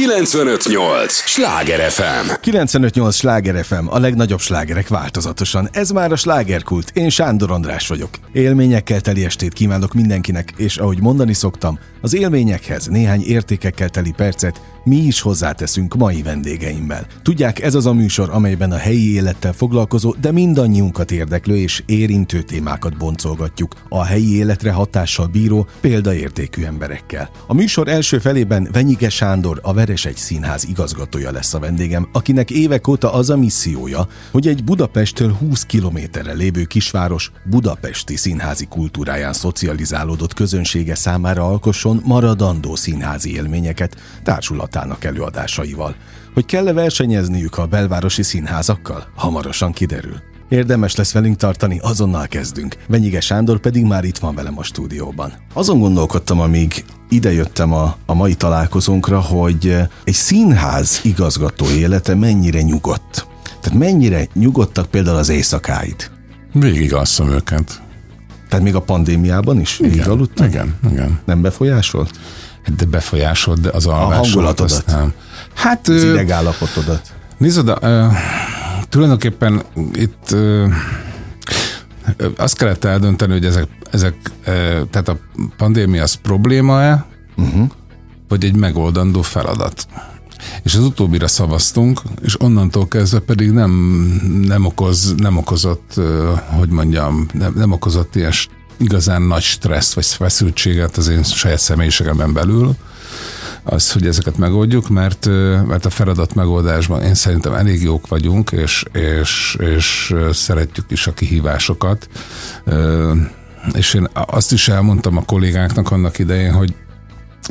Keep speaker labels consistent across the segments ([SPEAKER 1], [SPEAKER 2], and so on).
[SPEAKER 1] 958! Sláger FM!
[SPEAKER 2] 958! Sláger FM, a legnagyobb slágerek változatosan. Ez már a slágerkult. Én Sándor András vagyok. Élményekkel teli estét kívánok mindenkinek, és ahogy mondani szoktam, az élményekhez néhány értékekkel teli percet mi is hozzáteszünk mai vendégeimmel. Tudják, ez az a műsor, amelyben a helyi élettel foglalkozó, de mindannyiunkat érdeklő és érintő témákat boncolgatjuk a helyi életre hatással bíró, példaértékű emberekkel. A műsor első felében Venyike Sándor, a Veresegy Színház igazgatója lesz a vendégem, akinek évek óta az a missziója, hogy egy Budapesttől 20 kilométerre lévő kisváros budapesti színházi kultúráján szocializálódott közönsége számára alkosson maradandó színházi élményeket társulatának előadásaival. Hogy kell-e versenyezniük a belvárosi színházakkal? Hamarosan kiderül. Érdemes lesz velünk tartani, azonnal kezdünk. Venyige Sándor pedig már itt van velem a stúdióban. Azon gondolkodtam, amíg idejöttem a, a mai találkozónkra, hogy egy színház igazgató élete mennyire nyugodt. Tehát mennyire nyugodtak például az éjszakáid.
[SPEAKER 3] Végig alszom őket.
[SPEAKER 2] Tehát még a pandémiában is
[SPEAKER 3] Igen, igen, igen.
[SPEAKER 2] Nem befolyásolt?
[SPEAKER 3] De befolyásolt, de az alvásomat
[SPEAKER 2] hangulatodat.
[SPEAKER 3] azt nem. Hát,
[SPEAKER 2] Az
[SPEAKER 3] ö,
[SPEAKER 2] idegállapotodat.
[SPEAKER 3] nézd oda, ö, tulajdonképpen itt ö, azt kellett eldönteni, hogy ezek, ezek ö, tehát a pandémia az probléma-e, uh-huh. vagy egy megoldandó feladat. És az utóbbira szavaztunk, és onnantól kezdve pedig nem, nem, okoz, nem okozott, hogy mondjam, nem, nem okozott ilyen igazán nagy stressz vagy feszültséget az én saját személyiségemben belül, az, hogy ezeket megoldjuk, mert, mert a feladat megoldásban én szerintem elég jók vagyunk, és, és, és szeretjük is a kihívásokat. És én azt is elmondtam a kollégáknak annak idején, hogy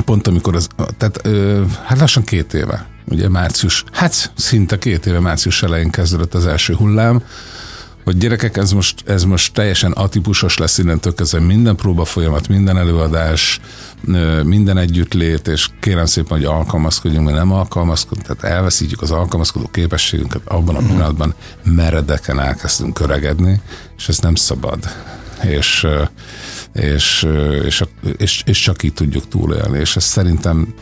[SPEAKER 3] pont amikor az, tehát hát lassan két éve, ugye március, hát szinte két éve március elején kezdődött az első hullám, hogy gyerekek, ez most, ez most teljesen atipusos lesz innentől kezdve. Minden próba folyamat, minden előadás, minden együttlét, és kérem szépen, hogy alkalmazkodjunk, mert nem alkalmazkodunk, tehát elveszítjük az alkalmazkodó képességünket, abban a pillanatban meredeken elkezdünk öregedni, és ez nem szabad. És, és, és, és, és csak így tudjuk túlélni, és ez szerintem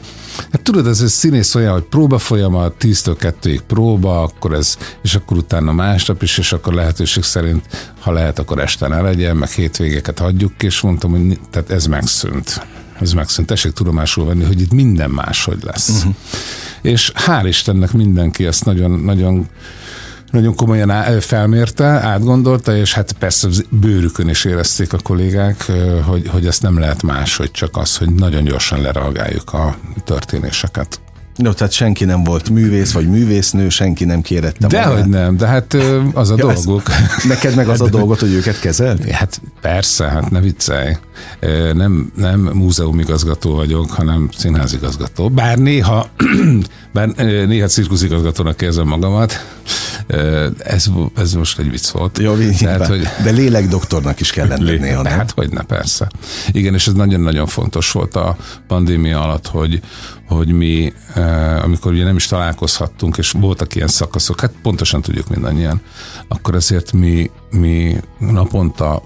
[SPEAKER 3] Hát tudod, ez egy színész olyan, hogy próba folyamat, 10-től 2-ig próba, akkor ez, és akkor utána másnap is, és akkor lehetőség szerint, ha lehet, akkor este ne legyen, meg hétvégeket hagyjuk és mondtam, hogy tehát ez megszűnt. Ez megszűnt. Tessék tudomásul venni, hogy itt minden máshogy lesz. Uh-huh. És hál' Istennek mindenki ezt nagyon, nagyon nagyon komolyan á- felmérte, átgondolta, és hát persze bőrükön is érezték a kollégák, hogy, hogy ezt nem lehet máshogy, csak az, hogy nagyon gyorsan lereagáljuk a történéseket.
[SPEAKER 2] No, tehát senki nem volt művész vagy művésznő, senki nem kérette
[SPEAKER 3] Dehogy
[SPEAKER 2] magát.
[SPEAKER 3] nem, de hát az a
[SPEAKER 2] Ja,
[SPEAKER 3] ja,
[SPEAKER 2] ez-
[SPEAKER 3] dolguk.
[SPEAKER 2] Neked meg az a dolgot, hogy őket kezeld?
[SPEAKER 3] Hát persze, hát ne viccelj. Nem, nem múzeumigazgató vagyok, hanem színházigazgató. Bár néha, bár néha cirkuszigazgatónak érzem magamat. Ez, ez most egy vicc volt.
[SPEAKER 2] Jó,
[SPEAKER 3] Tehát, hogy
[SPEAKER 2] De lélekdoktornak is kell lenned néha, nem?
[SPEAKER 3] hát hogy ne, persze. Igen, és ez nagyon-nagyon fontos volt a pandémia alatt, hogy, hogy mi, amikor ugye nem is találkozhattunk, és voltak ilyen szakaszok, hát pontosan tudjuk mindannyian, akkor ezért mi, mi naponta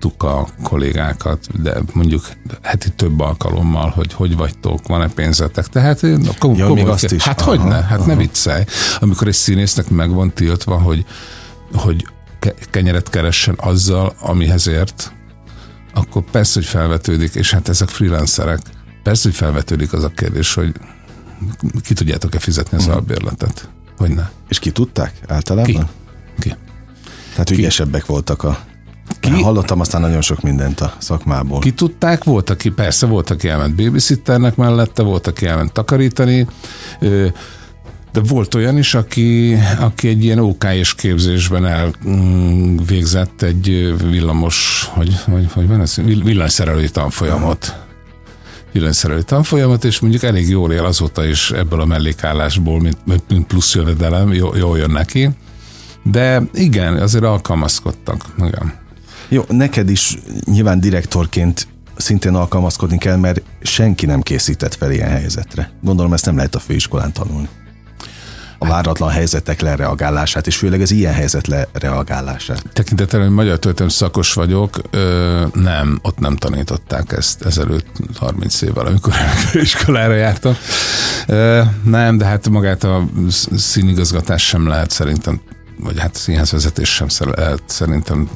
[SPEAKER 3] felhívtuk a kollégákat, de mondjuk heti több alkalommal, hogy hogy vagytok, van-e pénzetek. Tehát eh, kom-
[SPEAKER 2] Ja,
[SPEAKER 3] komoly
[SPEAKER 2] még azt is.
[SPEAKER 3] Hát
[SPEAKER 2] Aha,
[SPEAKER 3] hogy ne, hát ne
[SPEAKER 2] aha.
[SPEAKER 3] viccelj. Amikor egy színésznek meg van tiltva, hogy, hogy ke- kenyeret keressen azzal, amihez ért, akkor persze, hogy felvetődik, és hát ezek freelancerek, persze, hogy felvetődik az a kérdés, hogy ki tudjátok-e fizetni az albérletet? Hogy ne?
[SPEAKER 2] És ki tudták általában?
[SPEAKER 3] Ki? Ki?
[SPEAKER 2] Tehát ügyesebbek voltak a... Ki? Hallottam aztán nagyon sok mindent a szakmából.
[SPEAKER 3] Ki tudták, volt, aki, persze volt, aki elment babysitternek mellette, volt, aki elment takarítani, de volt olyan is, aki, aki egy ilyen OK-s képzésben elvégzett egy ö, villamos, hogy, hogy, hogy van ez? Vill- Villanyszerelői tanfolyamot. Villanyszerelői tanfolyamot, és mondjuk elég jól él azóta is ebből a mellékállásból, mint, mint plusz jövedelem, jó, jól jön neki. De igen, azért alkalmazkodtak. Igen.
[SPEAKER 2] Jó, neked is nyilván direktorként szintén alkalmazkodni kell, mert senki nem készített fel ilyen helyzetre. Gondolom ezt nem lehet a főiskolán tanulni. a váratlan helyzetek lereagálását, és főleg az ilyen helyzet lereagálását.
[SPEAKER 3] Tekintettel, hogy magyar történelmi szakos vagyok, ö, nem, ott nem tanították ezt ezelőtt 30 évvel, amikor iskolára jártam. Ö, nem, de hát magát a színigazgatás sem lehet szerintem vagy hát színházvezetés sem lehet szerintem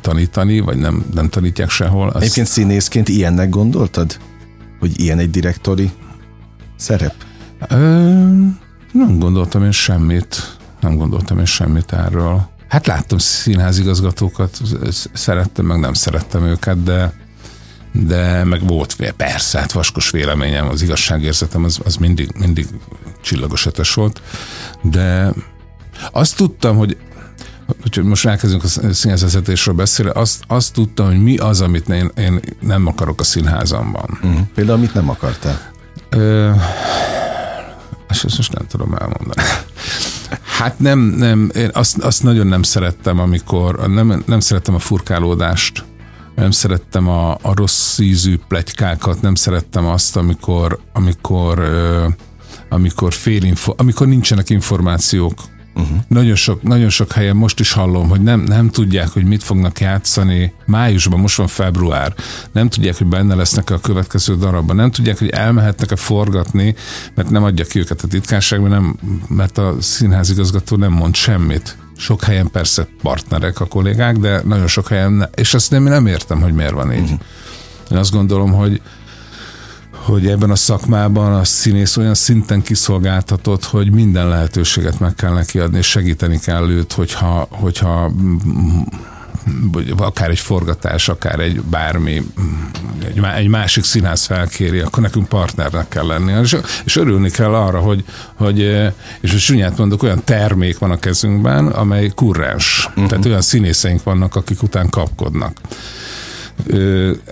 [SPEAKER 3] tanítani, vagy nem, nem tanítják sehol.
[SPEAKER 2] Azt... Egyébként színészként ilyennek gondoltad? Hogy ilyen egy direktori szerep? Ö,
[SPEAKER 3] nem gondoltam én semmit. Nem gondoltam én semmit erről. Hát láttam színházigazgatókat, szerettem, meg nem szerettem őket, de de meg volt, persze, hát vaskos véleményem, az igazságérzetem az, az mindig, mindig csillagos ötös volt, de azt tudtam, hogy Úgyhogy most elkezdünk a színházvezetésről beszélni, azt, azt tudtam, hogy mi az, amit én, én nem akarok a színházamban.
[SPEAKER 2] Uh-huh. Például mit nem akartál?
[SPEAKER 3] Ö, és ezt most nem tudom elmondani. Hát nem, nem, én azt, azt nagyon nem szerettem, amikor nem, nem szerettem a furkálódást, nem szerettem a, a rossz ízű plegykákat, nem szerettem azt, amikor, amikor, amikor fél amikor nincsenek információk Uh-huh. Nagyon, sok, nagyon sok helyen most is hallom, hogy nem, nem tudják, hogy mit fognak játszani májusban, most van február, nem tudják, hogy benne lesznek a következő darabban, nem tudják, hogy elmehetnek-e forgatni, mert nem adja ki őket a titkárságban, nem, mert a színházigazgató nem mond semmit. Sok helyen persze partnerek a kollégák, de nagyon sok helyen, ne, és azt nem, nem értem, hogy miért van így. Uh-huh. Én azt gondolom, hogy hogy ebben a szakmában a színész olyan szinten kiszolgáltatott, hogy minden lehetőséget meg kell neki adni, és segíteni kell őt, hogyha, hogyha akár egy forgatás, akár egy bármi, egy, egy másik színház felkéri, akkor nekünk partnernek kell lenni. És, és örülni kell arra, hogy, hogy és a sünyát mondok, olyan termék van a kezünkben, amely kurrens. Uh-huh. Tehát olyan színészeink vannak, akik után kapkodnak.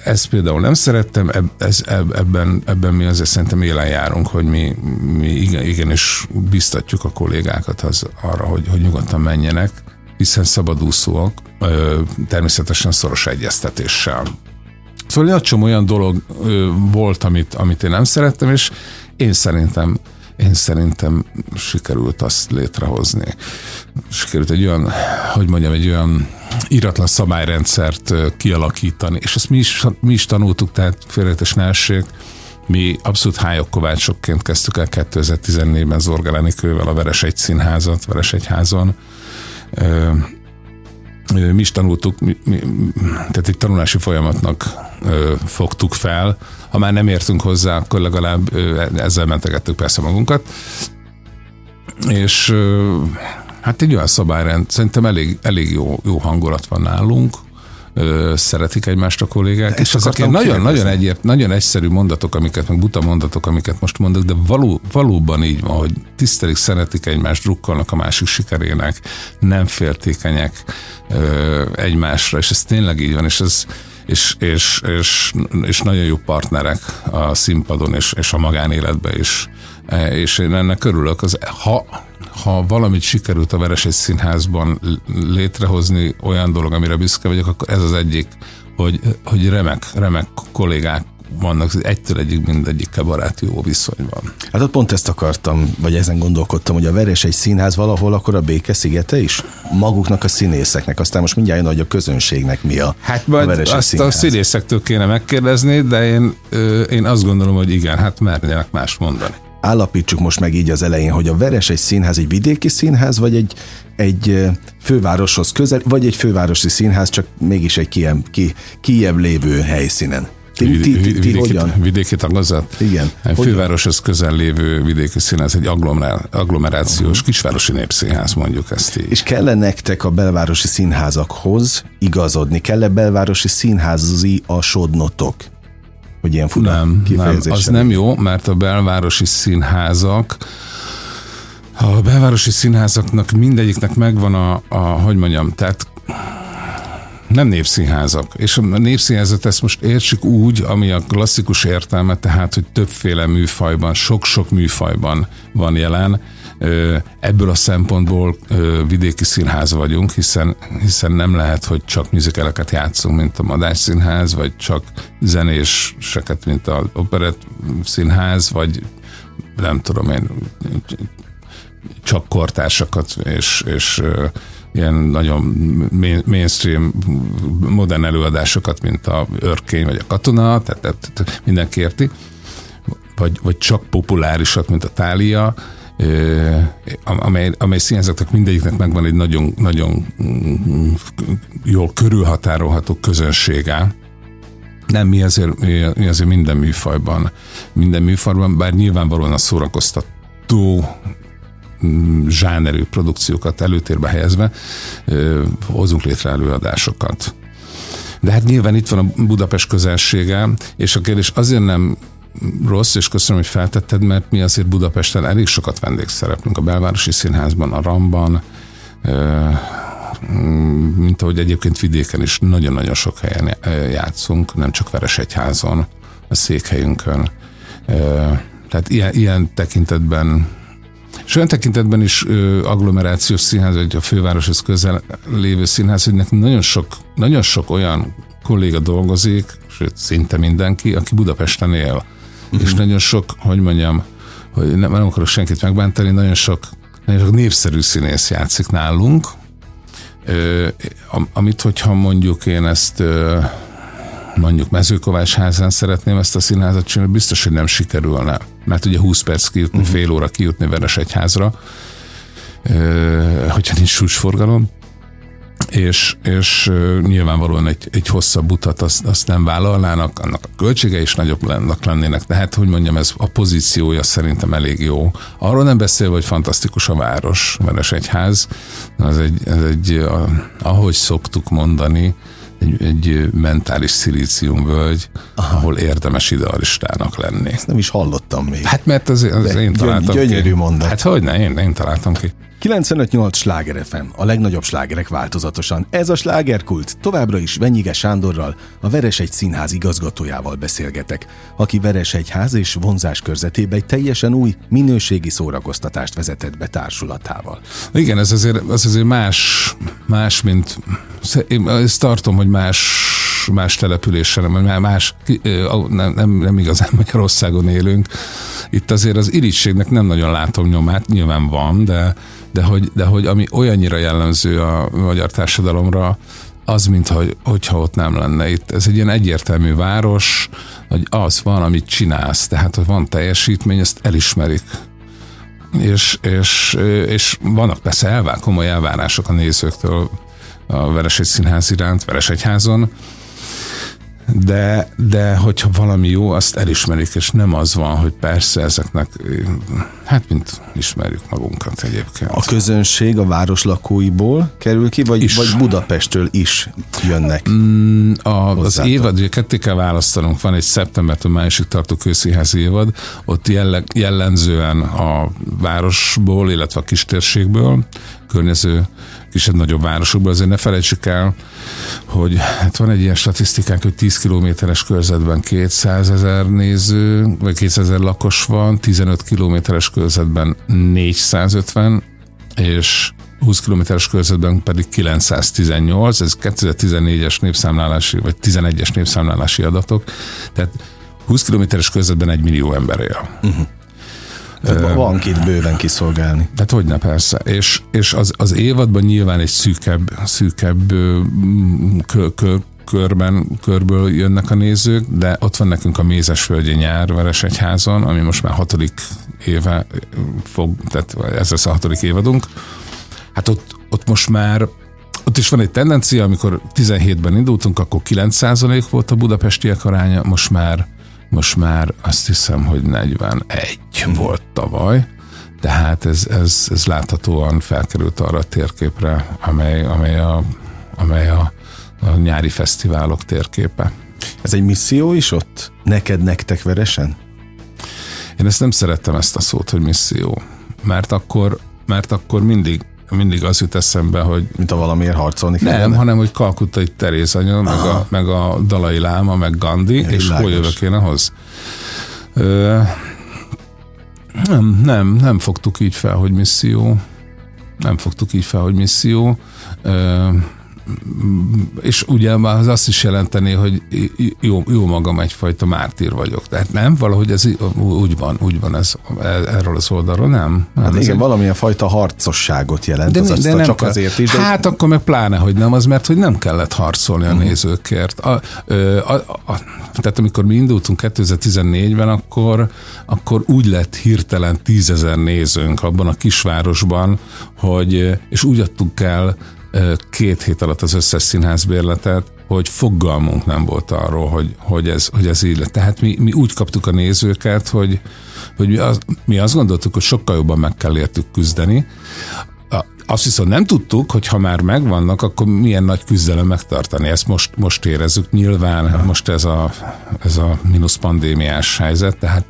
[SPEAKER 3] Ezt például nem szerettem, ez, ebben, ebben mi azért szerintem élen járunk, hogy mi, mi igen, igenis biztatjuk a kollégákat az, arra, hogy, hogy nyugodtan menjenek, hiszen szabadúszóak, természetesen szoros egyeztetéssel. Szóval egy csomó olyan dolog volt, amit, amit én nem szerettem, és én szerintem én szerintem sikerült azt létrehozni. Sikerült egy olyan, hogy mondjam, egy olyan iratlan szabályrendszert kialakítani, és ezt mi is, mi is tanultuk, tehát félretes ne mi abszolút hájok kovácsokként kezdtük el 2014-ben Zorgaláni kővel a Veres egy színházat, Veres egy házon. Mi is tanultuk, mi, mi, tehát egy tanulási folyamatnak fogtuk fel. Ha már nem értünk hozzá, akkor legalább ezzel mentegettük persze magunkat. És Hát egy olyan szabályrend, szerintem elég, elég jó, jó hangulat van nálunk, szeretik egymást a kollégák, és ezek nagyon, nagyon, egyért, nagyon egyszerű mondatok, amiket, meg buta mondatok, amiket most mondok, de való, valóban így van, hogy tisztelik, szeretik egymást, drukkolnak a másik sikerének, nem féltékenyek ö, egymásra, és ez tényleg így van, és ez, és, és, és, és nagyon jó partnerek a színpadon és, és a magánéletben is. És én ennek örülök. Az, ha ha valamit sikerült a Veres Színházban létrehozni, olyan dolog, amire büszke vagyok, akkor ez az egyik, hogy, hogy remek, remek kollégák vannak, egytől egyik mindegyikkel baráti jó viszonyban.
[SPEAKER 2] Hát ott pont ezt akartam, vagy ezen gondolkodtam, hogy a Veres egy színház valahol, akkor a Béke szigete is? Maguknak a színészeknek, aztán most mindjárt jön, hogy a közönségnek mi a
[SPEAKER 3] Hát majd a azt színház. a színészektől kéne megkérdezni, de én, én azt gondolom, hogy igen, hát merjenek más mondani
[SPEAKER 2] állapítsuk most meg így az elején, hogy a Veres egy színház egy vidéki színház, vagy egy, egy fővároshoz közel, vagy egy fővárosi színház, csak mégis egy kiem, ki, kijebb lévő helyszínen.
[SPEAKER 3] Ti, ti, ti, ti vidéki, hogyan? Vidéki tagozat?
[SPEAKER 2] Igen.
[SPEAKER 3] Egy fővároshoz közel lévő vidéki színház, egy agglomerációs uh-huh. kisvárosi népszínház, mondjuk ezt így.
[SPEAKER 2] És kell nektek a belvárosi színházakhoz igazodni? Kell-e belvárosi színházi asodnotok? Hogy ilyen fura
[SPEAKER 3] nem, nem, az nem jó, mert a belvárosi színházak a belvárosi színházaknak mindegyiknek megvan a, a hogy mondjam, tehát nem népszínházak. És a népszínházat ezt most értsük úgy, ami a klasszikus értelme, tehát, hogy többféle műfajban, sok-sok műfajban van jelen, Ebből a szempontból vidéki színház vagyunk, hiszen, hiszen nem lehet, hogy csak műzikeleket játszunk, mint a Madás Színház, vagy csak zenéseket, mint a Operett Színház, vagy nem tudom én, csak kortársakat és, és ilyen nagyon mainstream modern előadásokat, mint a Örkény vagy a Katona, tehát, tehát mindenki érti, vagy, vagy csak populárisat, mint a Tália, amely, amely színházaknak mindegyiknek megvan egy nagyon, nagyon jól körülhatárolható közönsége, nem, mi azért, mi azért minden műfajban, minden műfajban, bár nyilvánvalóan a szórakoztató mm, zsánerű produkciókat előtérbe helyezve hozunk létre előadásokat. De hát nyilván itt van a Budapest közelsége, és a kérdés azért nem rossz, és köszönöm, hogy feltetted, mert mi azért Budapesten elég sokat vendégszereplünk a Belvárosi Színházban, a Ramban, mint ahogy egyébként vidéken is nagyon-nagyon sok helyen játszunk, nem csak Veresegyházon, a székhelyünkön. Tehát ilyen, ilyen tekintetben és olyan tekintetben is ö, agglomerációs színház, vagy a fővároshoz közel lévő színház, hogy nekünk nagyon sok, nagyon sok olyan kolléga dolgozik, sőt szinte mindenki, aki Budapesten él. Uh-huh. És nagyon sok, hogy mondjam, hogy nem, nem akarok senkit megbántani, nagyon sok, nagyon sok népszerű színész játszik nálunk, ö, amit hogyha mondjuk én ezt ö, mondjuk mezőkovács házán szeretném ezt a színházat csinálni, biztos, hogy nem sikerülne. Mert ugye 20 perc kijutni, uh-huh. fél óra kijutni Veresegyházra, ö, hogyha nincs súsforgalom és, és nyilvánvalóan egy, egy hosszabb utat azt, azt nem vállalnának, annak a költsége is nagyobb lennek, lennének. Tehát, hogy mondjam, ez a pozíciója szerintem elég jó. Arról nem beszélve, hogy fantasztikus a város, Veresegyház, ez egy, ez egy ahogy szoktuk mondani, egy, egy mentális szilíciumvölgy, Aha. ahol érdemes idealistának lenni.
[SPEAKER 2] Ezt nem is hallottam még.
[SPEAKER 3] Hát mert az, az én találtam
[SPEAKER 2] gyönyörű ki. mondat.
[SPEAKER 3] Hát hogy ne, én, én találtam ki.
[SPEAKER 2] 95-8 sláger FM, a legnagyobb slágerek változatosan. Ez a slágerkult. Továbbra is Venyige Sándorral, a Veresegy Színház igazgatójával beszélgetek, aki Veresegyház és vonzás körzetébe egy teljesen új minőségi szórakoztatást vezetett be társulatával.
[SPEAKER 3] Igen, ez azért, az azért más, más, mint én ezt tartom, hogy más más településen, mert más, nem, nem, nem igazán Magyarországon élünk. Itt azért az irítségnek nem nagyon látom nyomát, nyilván van, de de hogy, de hogy ami olyannyira jellemző a magyar társadalomra, az, mintha hogyha ott nem lenne itt. Ez egy ilyen egyértelmű város, hogy az van, amit csinálsz, tehát hogy van teljesítmény, ezt elismerik. És, és, és vannak persze elvár, komoly elvárások a nézőktől a Veresegy Színház iránt, Veresegyházon, de, de hogyha valami jó, azt elismerik, és nem az van, hogy persze ezeknek, hát mint ismerjük magunkat egyébként.
[SPEAKER 2] A közönség a város lakóiból kerül ki, vagy, is. vagy Budapestről is jönnek?
[SPEAKER 3] Mm, a, az évad, ugye ketté kell választanunk, van egy szeptembertől májusig tartó kőszínházi évad, ott jelle, jellemzően a városból, illetve a kistérségből, környező kisebb-nagyobb városokból, azért ne felejtsük el, hogy hát van egy ilyen statisztikánk, hogy 10 kilométeres körzetben 200 ezer néző, vagy 200 ezer lakos van, 15 kilométeres körzetben 450, és 20 kilométeres körzetben pedig 918, ez 2014-es népszámlálási, vagy 11-es népszámlálási adatok, tehát 20 kilométeres körzetben egy millió ember él. Uh-huh.
[SPEAKER 2] Tehát van két bőven kiszolgálni.
[SPEAKER 3] Tehát hogyne persze. És, és az, az évadban nyilván egy szűkebb, szűkebb kör, kör, körben, körből jönnek a nézők, de ott van nekünk a Mézesföldi nyár Veresegyházon, ami most már hatodik éve fog, tehát ez lesz a hatodik évadunk. Hát ott, ott most már ott is van egy tendencia, amikor 17-ben indultunk, akkor 9% volt a budapestiek aránya, most már most már azt hiszem, hogy 41 volt tavaly, tehát ez, ez, ez láthatóan felkerült arra a térképre, amely, amely, a, amely a, a nyári fesztiválok térképe.
[SPEAKER 2] Ez egy misszió is ott? Neked, nektek veresen?
[SPEAKER 3] Én ezt nem szerettem ezt a szót, hogy misszió. Mert akkor, mert akkor mindig mindig az jut eszembe, hogy...
[SPEAKER 2] Mint a valamiért harcolni
[SPEAKER 3] kell. Nem, hanem, hogy Kalkutta Teréz anya, meg a, meg a Dalai Láma, meg Gandhi, ja, és hol jövök én ahhoz? Ö, nem, nem, nem fogtuk így fel, hogy misszió. Nem fogtuk így fel, hogy misszió. Ö, és ugye az azt is jelenteni, hogy jó, jó magam egyfajta mártír vagyok. Tehát nem, valahogy ez úgy van, úgy van ez erről az oldalról, nem?
[SPEAKER 2] Hát igen, egy... valamilyen fajta harcosságot jelent, de, az de nem csak kell. azért is.
[SPEAKER 3] De... Hát akkor meg pláne, hogy nem, az mert, hogy nem kellett harcolni a uh-huh. nézőkért. A, a, a, a, tehát amikor mi indultunk 2014-ben, akkor, akkor úgy lett hirtelen tízezer nézőnk abban a kisvárosban, hogy, és úgy adtuk el két hét alatt az összes színházbérletet, hogy fogalmunk nem volt arról, hogy, hogy, ez, hogy ez így lett. Tehát mi, mi úgy kaptuk a nézőket, hogy, hogy mi, az, mi azt gondoltuk, hogy sokkal jobban meg kell értük küzdeni. Azt viszont nem tudtuk, hogy ha már megvannak, akkor milyen nagy küzdelem megtartani. Ezt most, most érezzük. Nyilván ja. most ez a, ez a mínusz pandémiás helyzet, tehát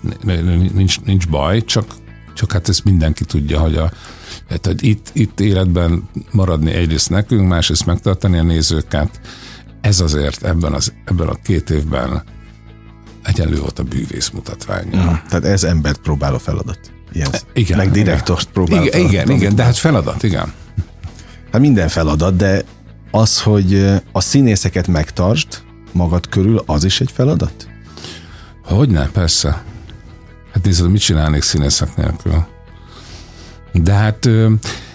[SPEAKER 3] nincs, nincs baj, csak, csak hát ezt mindenki tudja, hogy a, tehát, itt, itt életben maradni egyrészt nekünk, másrészt megtartani a nézőket. Ez azért ebben, az, ebben a két évben egyenlő volt a bűvész mutatvány. Ja,
[SPEAKER 2] tehát ez embert próbál a feladat. Ilyen, igen. Meg direktort próbál
[SPEAKER 3] igen, igen, igen, de hát feladat, igen.
[SPEAKER 2] Hát minden feladat, de az, hogy a színészeket megtartsd magad körül, az is egy feladat?
[SPEAKER 3] Hogyne, persze. Hát nézd, mit csinálnék színészek nélkül? De hát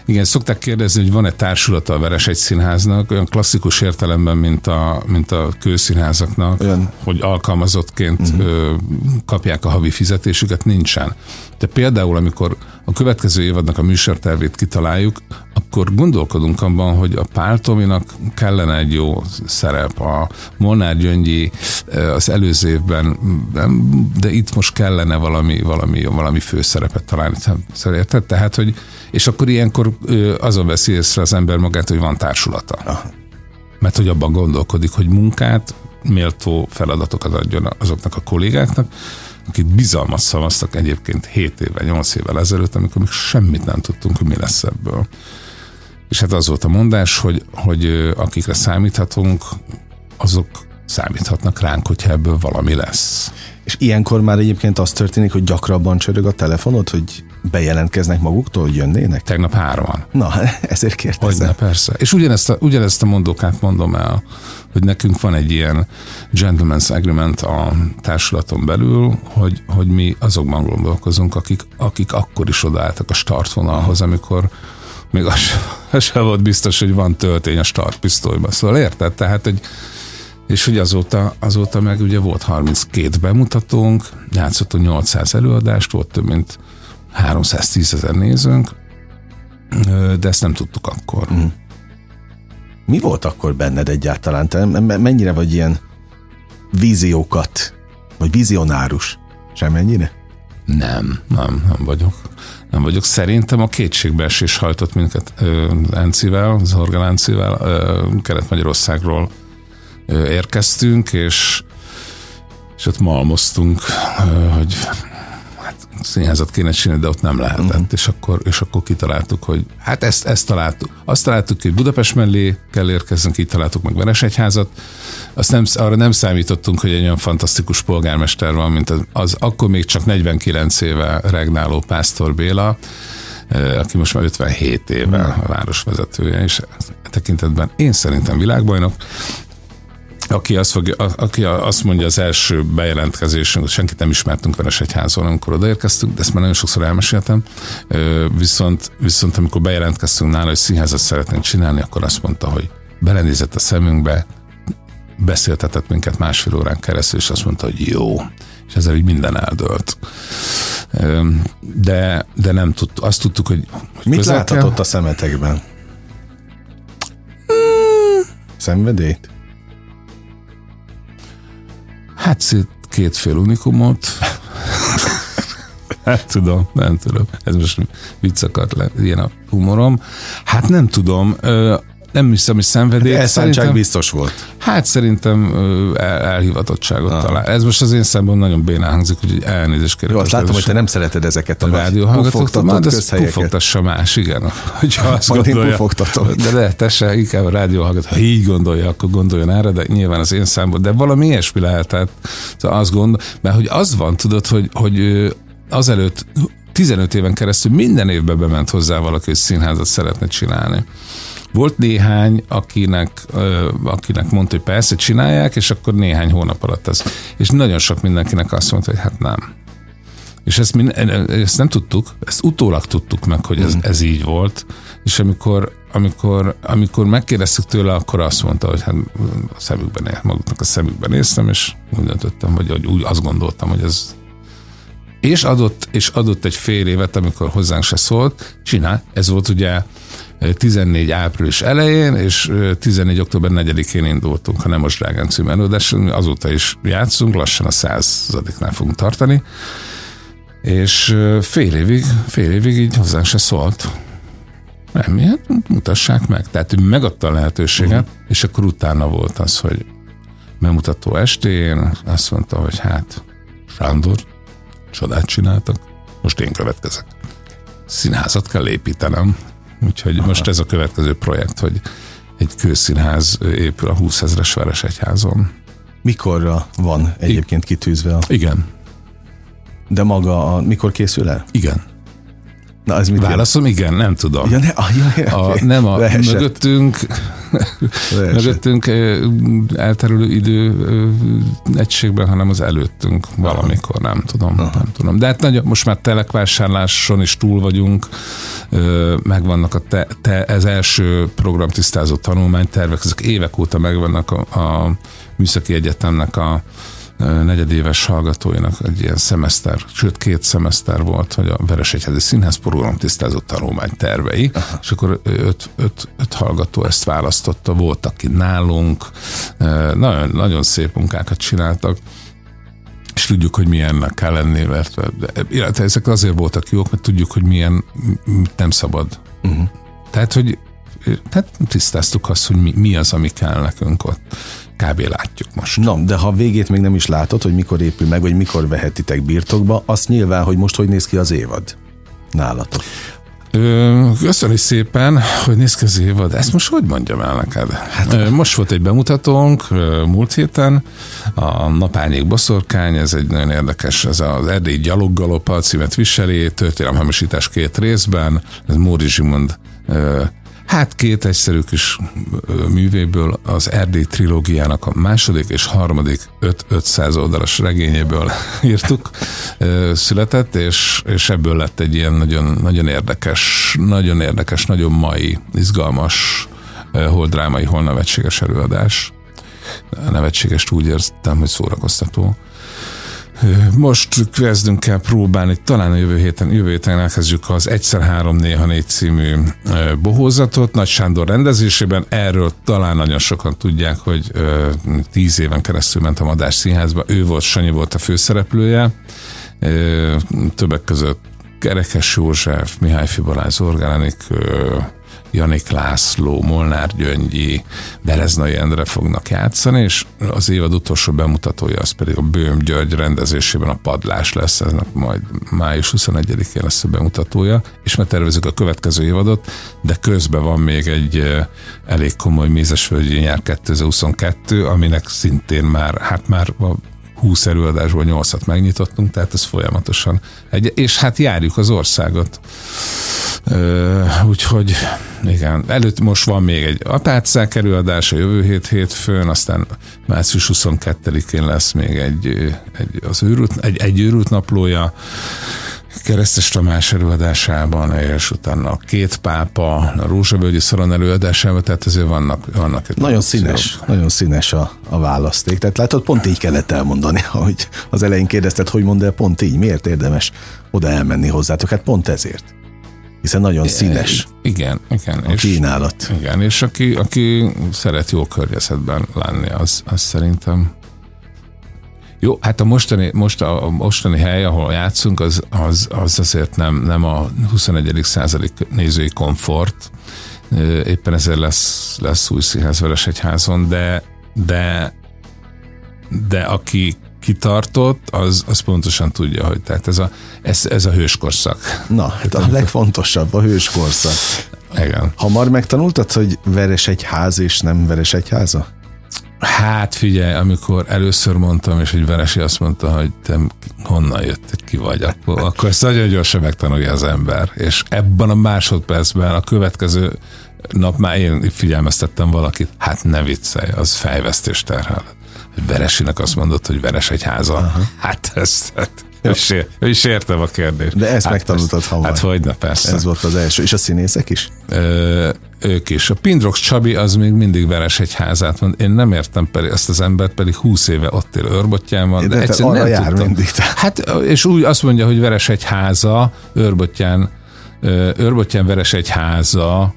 [SPEAKER 3] igen, szokták kérdezni, hogy van-e társulata a Veres egy színháznak, olyan klasszikus értelemben, mint a, mint a kőszínházaknak, olyan. hogy alkalmazottként uh-huh. kapják a havi fizetésüket, nincsen. De például, amikor a következő évadnak a műsortervét kitaláljuk, akkor gondolkodunk abban, hogy a Páltominak kellene egy jó szerep, a Molnár Gyöngyi az előző évben, de itt most kellene valami, valami, valami főszerepet találni. Érted? Tehát, hogy, és akkor ilyenkor azon veszi észre az ember magát, hogy van társulata. Aha. Mert hogy abban gondolkodik, hogy munkát, méltó feladatokat adjon azoknak a kollégáknak, akik bizalmat szavaztak egyébként 7 évvel, 8 évvel ezelőtt, amikor még semmit nem tudtunk, hogy mi lesz ebből. És hát az volt a mondás, hogy, hogy akikre számíthatunk, azok számíthatnak ránk, hogyha ebből valami lesz.
[SPEAKER 2] És ilyenkor már egyébként az történik, hogy gyakrabban csörög a telefonod, hogy bejelentkeznek maguktól, hogy jönnének?
[SPEAKER 3] Tegnap hárman.
[SPEAKER 2] Na, ezért kérdezem.
[SPEAKER 3] Hogyne, persze. És ugyanezt a, ugyanezt a mondókát mondom el, hogy nekünk van egy ilyen gentleman's agreement a társulaton belül, hogy, hogy mi azokban gondolkozunk, akik, akik akkor is odaálltak a startvonalhoz, amikor még az, az sem volt biztos, hogy van töltény a startpisztolyban. Szóval érted? Tehát, hogy és hogy azóta, azóta meg ugye volt 32 bemutatónk, játszottunk 800 előadást, volt több mint 310 ezer nézőnk, de ezt nem tudtuk akkor. Mm.
[SPEAKER 2] Mi volt akkor benned egyáltalán? Te mennyire vagy ilyen víziókat, vagy vizionárus? Semmennyire?
[SPEAKER 3] Nem, nem, nem vagyok. Nem vagyok. Szerintem a kétségbeesés hajtott minket Encivel, Zorga Encivel, Kelet-Magyarországról érkeztünk, és, és ott malmoztunk, hogy hát színházat kéne csinálni, de ott nem lehetett. Uh-huh. És, akkor, és akkor kitaláltuk, hogy hát ezt, ezt találtuk. Azt találtuk, hogy Budapest mellé kell érkeznünk, így találtuk meg Veresegyházat. Azt nem, arra nem számítottunk, hogy egy olyan fantasztikus polgármester van, mint az, az akkor még csak 49 éve regnáló Pásztor Béla, aki most már 57 éve a városvezetője, és tekintetben én szerintem világbajnok, aki azt, fogja, aki azt mondja az első bejelentkezésünk, hogy senkit nem ismertünk Veresegyházon, amikor odaérkeztünk, de ezt már nagyon sokszor elmeséltem, viszont, viszont amikor bejelentkeztünk nála, hogy színházat szeretnénk csinálni, akkor azt mondta, hogy belenézett a szemünkbe, beszéltetett minket másfél órán keresztül, és azt mondta, hogy jó. És ezzel így minden eldőlt. De, de nem tudtuk, azt tudtuk, hogy, hogy
[SPEAKER 2] Mit láthatott a szemetekben? Hmm. Szenvedélyt?
[SPEAKER 3] Hát kétfél unikumot. Hát tudom, nem tudom. Ez most vicc akart le, ilyen a humorom. Hát nem tudom nem hiszem, hogy szenvedély.
[SPEAKER 2] De szerintem, biztos volt.
[SPEAKER 3] Hát szerintem el, elhivatottságot ah. talál. Ez most az én szemben nagyon bénán hangzik, hogy elnézést kérek.
[SPEAKER 2] Jó, azt látom, hogy te nem szereted ezeket a,
[SPEAKER 3] a rádióhallgatókat. Majd ezt pufogtassa más, igen.
[SPEAKER 2] Hogyha azt Majd gondolja, én
[SPEAKER 3] De, de te se, inkább a rádióhallgató. Ha így gondolja, akkor gondoljon erre, de nyilván az én számban. De valami ilyesmi lehet. Tehát azt gondol, mert hogy az van, tudod, hogy, hogy azelőtt 15 éven keresztül minden évben bement hozzá valaki, hogy színházat szeretne csinálni Volt néhány, akinek, akinek mondta, hogy persze csinálják, és akkor néhány hónap alatt az. És nagyon sok mindenkinek azt mondta, hogy hát nem. És ezt, mi, ezt nem tudtuk, ezt utólag tudtuk meg, hogy ez, mm. ez így volt, és amikor, amikor, amikor megkérdeztük tőle, akkor azt mondta, hogy hát a szemükben néz, maguknak a szemükben néztem, és úgy döntöttem, hogy, hogy úgy azt gondoltam, hogy ez és adott, és adott egy fél évet, amikor hozzánk se szólt, csinál. Ez volt ugye 14 április elején, és 14. október 4-én indultunk a Nemos Drágán című előadás, azóta is játszunk, lassan a századiknál fogunk tartani, és fél évig, fél évig így hozzánk se szólt. Nem, miért? Mutassák meg. Tehát ő megadta a lehetőséget, uh-huh. és akkor utána volt az, hogy bemutató estén azt mondta, hogy hát Sándor, csodát csináltak, most én következek. Színházat kell építenem, úgyhogy Aha. most ez a következő projekt, hogy egy kőszínház épül a 20 ezres Veresegyházon.
[SPEAKER 2] Mikorra van egyébként kitűzve? A...
[SPEAKER 3] Igen.
[SPEAKER 2] De maga, a, mikor készül el?
[SPEAKER 3] Igen.
[SPEAKER 2] Na, ez mit
[SPEAKER 3] Válaszom, jelent? igen, nem tudom.
[SPEAKER 2] Ja, ne, ah, ja, ja,
[SPEAKER 3] a, nem a Leesett. mögöttünk, mögöttünk elterülő idő egységben, hanem az előttünk valamikor, nem tudom, Aha. nem tudom. De hát nagyon, most már telekvásárláson is túl vagyunk, megvannak a te, te, ez első programtisztázó tanulmánytervek, ezek évek óta megvannak a, a Műszaki Egyetemnek a negyedéves hallgatóinak egy ilyen szemeszter, sőt két szemeszter volt, hogy a Veresegyházi Színház program tisztázott tanulmány tervei, Aha. és akkor öt, öt, öt hallgató ezt választotta, volt, aki nálunk, nagyon, nagyon szép munkákat csináltak, és tudjuk, hogy milyennek kell lenni, mert illetve ezek azért voltak jók, mert tudjuk, hogy milyen nem szabad. Uh-huh. Tehát, hogy tehát tisztáztuk azt, hogy mi, mi az, ami kell nekünk ott kb. látjuk most.
[SPEAKER 2] Na, de ha végét még nem is látod, hogy mikor épül meg, vagy mikor vehetitek birtokba, azt nyilván, hogy most hogy néz ki az évad nálatok.
[SPEAKER 3] Köszönjük szépen, hogy néz ki az évad. Ezt most hogy mondjam el neked? Hát, most volt egy bemutatónk múlt héten, a Napányék Boszorkány, ez egy nagyon érdekes, ez az Erdély Gyaloggalopa címet viseli, történelemhamisítás két részben, ez Móri Zsimond Hát két egyszerű kis művéből az Erdély trilógiának a második és harmadik 5-500 oldalas regényéből írtuk, született, és, és ebből lett egy ilyen nagyon, nagyon érdekes, nagyon érdekes, nagyon mai, izgalmas, hol drámai, hol nevetséges előadás. A nevetséges úgy értem, hogy szórakoztató. Most kezdünk el próbálni, talán a jövő héten, jövő héten elkezdjük az Egyszer három néha négy című bohózatot, Nagy Sándor rendezésében. Erről talán nagyon sokan tudják, hogy tíz éven keresztül ment a Madás Színházba. Ő volt, Sanyi volt a főszereplője. Többek között Kerekes József, Mihály Fibaláz Orgánik, Janik László, Molnár Gyöngyi, Bereznai Endre fognak játszani, és az évad utolsó bemutatója az pedig a Bőm György rendezésében a Padlás lesz, ez majd május 21-én lesz a bemutatója, és már tervezünk a következő évadot, de közben van még egy elég komoly Mézesvölgyi nyár 2022, aminek szintén már, hát már a 20 előadásból 8-at megnyitottunk, tehát ez folyamatosan egy, és hát járjuk az országot. úgyhogy igen, előtt most van még egy apátszák előadás a jövő hét hétfőn, aztán március 22-én lesz még egy, egy, az őrült, egy, egy őrült naplója, Keresztes Tamás előadásában, és utána a két pápa, a Rózsavölgyi Szoron előadásában, tehát azért vannak, vannak
[SPEAKER 2] Nagyon színes, nagyon színes a, a választék. Tehát látod, pont így kellett elmondani, hogy az elején kérdezted, hogy mondd el pont így, miért érdemes oda elmenni hozzátok? Hát pont ezért hiszen nagyon színes.
[SPEAKER 3] Igen, igen.
[SPEAKER 2] A és, kínálat.
[SPEAKER 3] Igen, és aki, aki szeret jó környezetben lenni, az, az szerintem jó, hát a mostani, most a mostani hely, ahol játszunk, az, az, az azért nem, nem a 21. századi nézői komfort, éppen ezért lesz, lesz új színház egyházon, de, de, de aki kitartott, az, az pontosan tudja, hogy tehát ez a, ez, ez a hőskorszak.
[SPEAKER 2] Na, hát a legfontosabb a hőskorszak.
[SPEAKER 3] Igen.
[SPEAKER 2] Hamar megtanultad, hogy veres egy ház és nem veres egy háza?
[SPEAKER 3] Hát figyelj, amikor először mondtam, és egy Veresi azt mondta, hogy te honnan jötted, ki vagy, akkor, akkor ezt nagyon gyorsan megtanulja az ember. És ebben a másodpercben a következő nap már én figyelmeztettem valakit, hát ne viccelj, az fejvesztés terhel. Veresinek azt mondott, hogy veres egy háza. Aha. Hát ezt, hát, ő is értem a kérdést.
[SPEAKER 2] De ezt
[SPEAKER 3] hát
[SPEAKER 2] megtanultad hamar.
[SPEAKER 3] Hát hogyne, persze.
[SPEAKER 2] Ez volt az első. És a színészek is?
[SPEAKER 3] Ö, ők is. A Pindrox Csabi az még mindig veres egy házát van. Én nem értem pedig ezt az embert, pedig húsz éve ott él Őrbottyán van.
[SPEAKER 2] De, de egyszerűen nem jár tudtam. mindig.
[SPEAKER 3] Hát, és úgy azt mondja, hogy veres egy háza, Őrbottyán, Őrbottyán veres egy háza,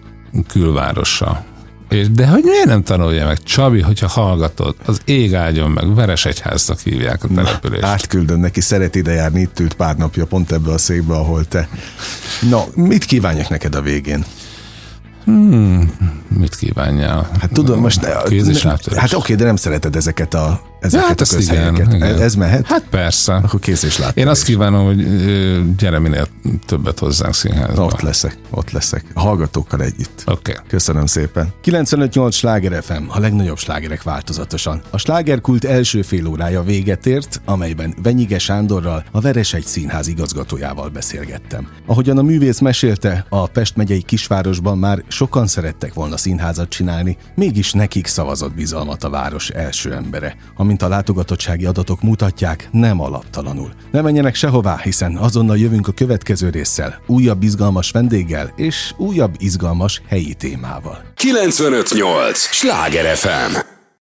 [SPEAKER 3] külvárosa. És de hogy miért nem tanulja meg? Csabi, hogyha hallgatod, az ég áldjon meg, Veresegyháznak hívják a települést.
[SPEAKER 2] átküldöm neki, szeret ide járni, itt ült pár napja pont ebbe a székbe, ahol te. No, mit kívánjak neked a végén?
[SPEAKER 3] Hmm, mit kívánjál?
[SPEAKER 2] Hát tudom, most... Ne, hát oké, de nem szereted ezeket a ezeket hát a közhelyeket. Igen, igen. Ez mehet?
[SPEAKER 3] Hát persze.
[SPEAKER 2] Akkor kész és
[SPEAKER 3] Én azt kívánom, hogy gyere minél többet hozzánk színházba.
[SPEAKER 2] Ott leszek, ott leszek. A hallgatókkal együtt.
[SPEAKER 3] Oké. Okay.
[SPEAKER 2] Köszönöm szépen. 95-8 Sláger FM, a legnagyobb slágerek változatosan. A slágerkult első fél órája véget ért, amelyben Venyige Sándorral, a Veresegy Színház igazgatójával beszélgettem. Ahogyan a művész mesélte, a Pest megyei kisvárosban már sokan szerettek volna színházat csinálni, mégis nekik szavazott bizalmat a város első embere, ami mint a látogatottsági adatok mutatják, nem alaptalanul. Ne menjenek sehová, hiszen azonnal jövünk a következő résszel, újabb izgalmas vendéggel és újabb izgalmas helyi témával.
[SPEAKER 1] 958! Sláger FM!